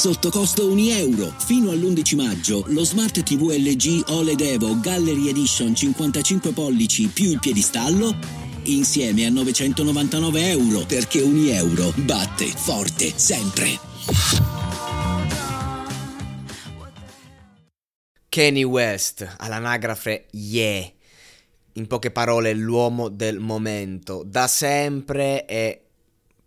Sotto costo 1 euro. Fino all'11 maggio lo Smart TV LG OLED Evo Gallery Edition 55 pollici più il piedistallo insieme a 999 euro perché ogni euro batte forte sempre. Kanye West, all'anagrafe Yeah. In poche parole, l'uomo del momento. Da sempre e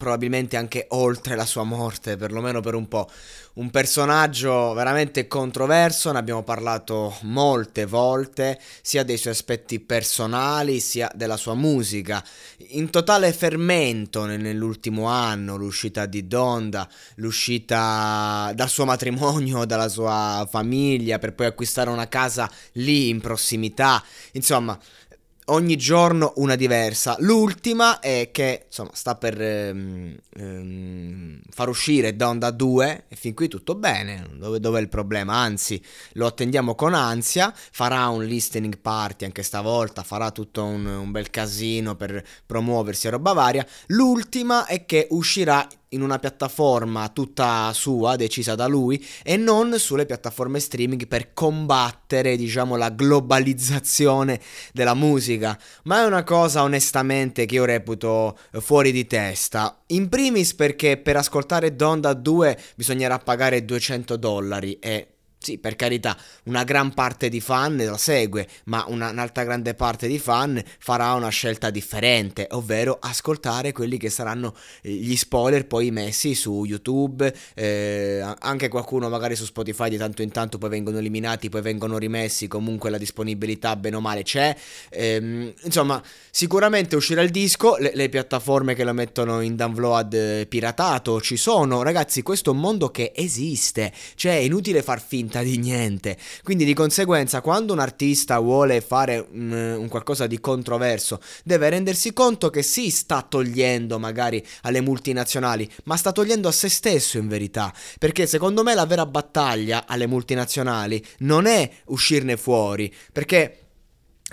probabilmente anche oltre la sua morte, perlomeno per un po'. Un personaggio veramente controverso, ne abbiamo parlato molte volte, sia dei suoi aspetti personali, sia della sua musica. In totale fermento nell'ultimo anno, l'uscita di Donda, l'uscita dal suo matrimonio, dalla sua famiglia, per poi acquistare una casa lì in prossimità. Insomma, ogni giorno una diversa. L'ultima è che insomma sta per ehm, ehm, far uscire Donda 2 e fin qui tutto bene. Dove, dove, è il problema? Anzi, lo attendiamo con ansia. Farà un listening party anche stavolta, farà tutto un, un bel casino per promuoversi a roba varia. L'ultima è che uscirà in una piattaforma tutta sua, decisa da lui, e non sulle piattaforme streaming per combattere, diciamo, la globalizzazione della musica. Ma è una cosa onestamente che io reputo fuori di testa. In primis perché per ascoltare Donda 2 bisognerà pagare 200 dollari e sì, per carità, una gran parte di fan la segue, ma una, un'altra grande parte di fan farà una scelta differente, ovvero ascoltare quelli che saranno eh, gli spoiler poi messi su YouTube, eh, anche qualcuno magari su Spotify di tanto in tanto poi vengono eliminati, poi vengono rimessi, comunque la disponibilità bene o male c'è. Eh, insomma, sicuramente uscirà il disco, le, le, piattaforme che lo mettono in download eh, piratato ci sono, ragazzi, questo è un mondo che esiste, cioè è inutile far finta finta di niente. Quindi di conseguenza quando un artista vuole fare un, un, qualcosa di controverso deve rendersi conto che si sta togliendo magari alle multinazionali, ma sta togliendo a se stesso in verità. Perché secondo me la vera battaglia alle multinazionali non è uscirne fuori, perché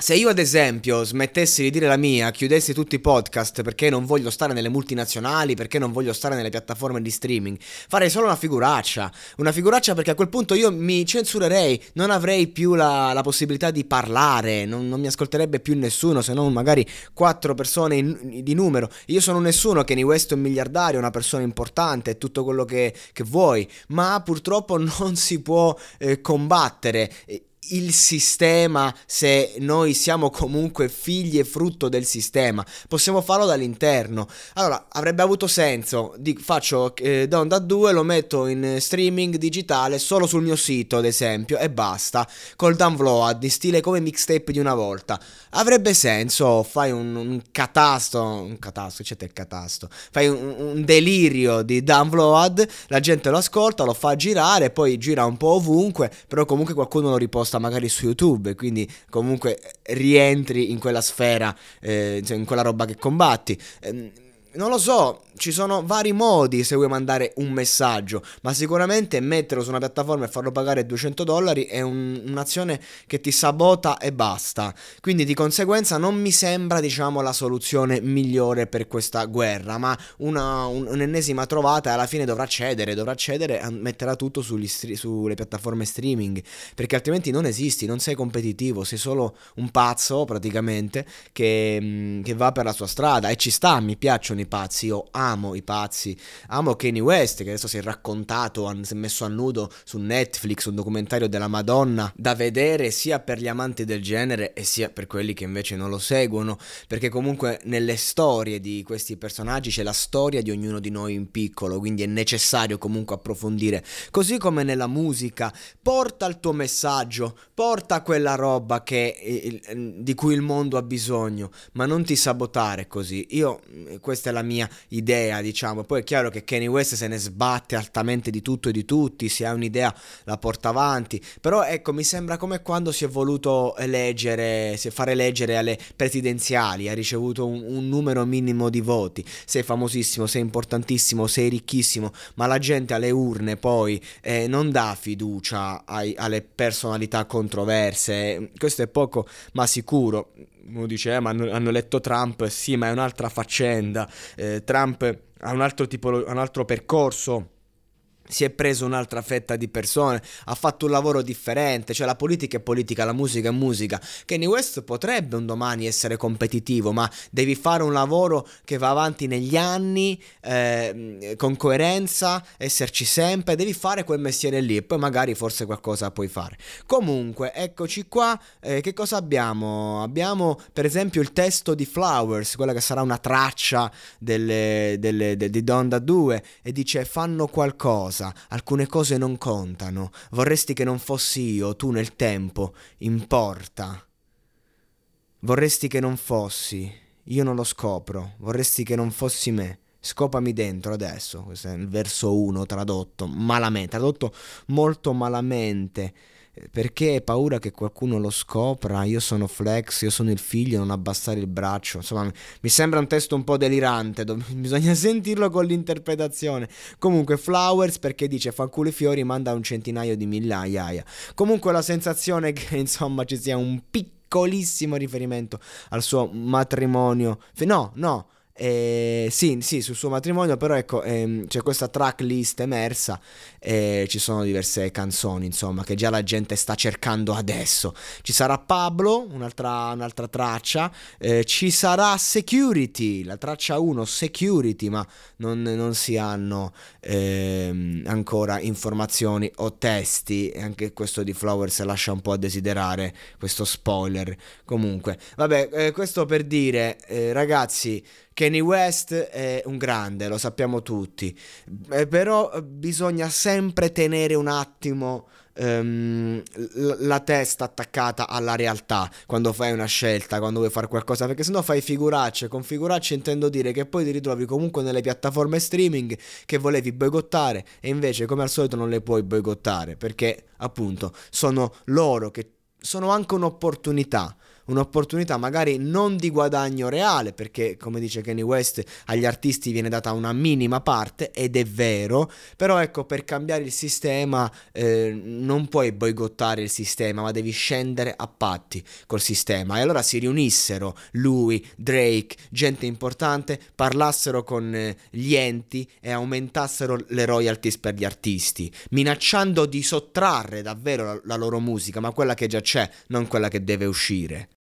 se io ad esempio smettessi di dire la mia, chiudessi tutti i podcast perché non voglio stare nelle multinazionali, perché non voglio stare nelle piattaforme di streaming, farei solo una figuraccia. Una figuraccia perché a quel punto io mi censurerei, non avrei più la, la possibilità di parlare, non, non, mi ascolterebbe più nessuno se non magari quattro persone in, di numero. Io sono nessuno, Kanye West è un miliardario, una persona importante, è tutto quello che, che vuoi, ma purtroppo non si può eh, combattere il sistema se noi siamo comunque figli e frutto del sistema. Possiamo farlo dall'interno. Allora, avrebbe avuto senso. Di, faccio eh, Donda 2, lo metto in streaming digitale solo sul mio sito, ad esempio, e basta. Col download, in stile come mixtape di una volta. Avrebbe senso, fai un, un catasto, un catasto, c'è il catasto. Fai un, un delirio di download, la gente lo ascolta, lo fa girare, poi gira un po' ovunque, però comunque qualcuno lo riposta magari su YouTube, quindi comunque rientri in quella sfera, eh, in quella roba che combatti. Eh, non lo so, ci sono vari modi se vuoi mandare un messaggio, ma sicuramente metterlo su una piattaforma e farlo pagare 200 dollari è un, un'azione che ti sabota e basta. Quindi di conseguenza non mi sembra, diciamo, la soluzione migliore per questa guerra, ma una, un, un'ennesima trovata alla fine dovrà cedere, dovrà cedere e metterà tutto stri- sulle piattaforme streaming, perché altrimenti non esisti, non sei competitivo, sei solo un pazzo praticamente che, che va per la sua strada e ci sta, mi piacciono sono i pazzi, io amo i pazzi, amo Kanye West che adesso si è raccontato, si è messo a nudo su Netflix un documentario della Madonna da vedere sia per gli amanti del genere e sia per quelli che invece non lo seguono, perché comunque nelle storie di questi personaggi c'è la storia di ognuno di noi in piccolo, quindi è necessario comunque approfondire, così come nella musica, porta il tuo messaggio, porta quella roba che, di cui il mondo ha bisogno, ma non ti sabotare così. Io, è la mia idea, diciamo, poi è chiaro che Kanye West se ne sbatte altamente di tutto e di tutti, se ha un'idea la porta avanti, però ecco, mi sembra come quando si è voluto eleggere, fare eleggere alle presidenziali, ha ricevuto un, un numero minimo di voti, sei famosissimo, sei importantissimo, sei ricchissimo, ma la gente alle urne poi eh, non dà fiducia ai, alle personalità controverse, questo è poco ma sicuro. Uno dice, eh, ma hanno, hanno eletto Trump, sì, ma è un'altra faccenda. Eh, Trump ha un altro, tipo, un altro percorso si è preso un'altra fetta di persone, ha fatto un lavoro differente, cioè la politica è politica, la musica è musica. Kanye West potrebbe un domani essere competitivo, ma devi fare un lavoro che va avanti negli anni, eh, con coerenza, esserci sempre, devi fare quel mestiere lì e poi magari forse qualcosa puoi fare. Comunque, eccoci qua, eh, che cosa abbiamo? Abbiamo per esempio il testo di Flowers, quella che sarà una traccia delle, delle, de, di Donda 2 e dice fanno qualcosa cosa, alcune cose non contano, vorresti che non fossi io, tu nel tempo, importa. Vorresti che non fossi, io non lo scopro, vorresti che non fossi me. Scopami dentro adesso, questo è il verso 1 tradotto malamente, tradotto molto malamente perché hai paura che qualcuno lo scopra, io sono Flex, io sono il figlio, non abbassare il braccio. Insomma, mi sembra un testo un po' delirante, bisogna sentirlo con l'interpretazione. Comunque Flowers perché dice fanculo i fiori, manda un centinaio di migliaia. Comunque la sensazione è che insomma ci sia un piccolissimo riferimento al suo matrimonio. No, no eh, sì, sì, sul suo matrimonio, però ecco, ehm, c'è questa tracklist emersa e ci sono diverse canzoni, insomma, che già la gente sta cercando adesso. Ci sarà Pablo, un'altra, un'altra traccia, eh, ci sarà Security, la traccia 1, Security, ma non, non si hanno ehm, ancora informazioni o testi, e anche questo di Flowers lascia un po' a desiderare, questo spoiler. Comunque, vabbè, eh, questo per dire, eh, ragazzi, Kanye West è un grande, lo sappiamo tutti, eh, però bisogna sempre tenere un attimo um, la testa attaccata alla realtà quando fai una scelta, quando vuoi fare qualcosa, perché sennò fai figuracce. Con figuracce intendo dire che poi ti ritrovi comunque nelle piattaforme streaming che volevi boicottare e invece come al solito non le puoi boicottare perché appunto sono loro che sono anche un'opportunità un'opportunità magari non di guadagno reale, perché come dice Kanye West agli artisti viene data una minima parte ed è vero, però ecco per cambiare il sistema eh, non puoi boicottare il sistema, ma devi scendere a patti col sistema. E allora si riunissero lui, Drake, gente importante, parlassero con eh, gli enti e aumentassero le royalties per gli artisti, minacciando di sottrarre davvero la, la loro musica, ma quella che già c'è, non quella che deve uscire.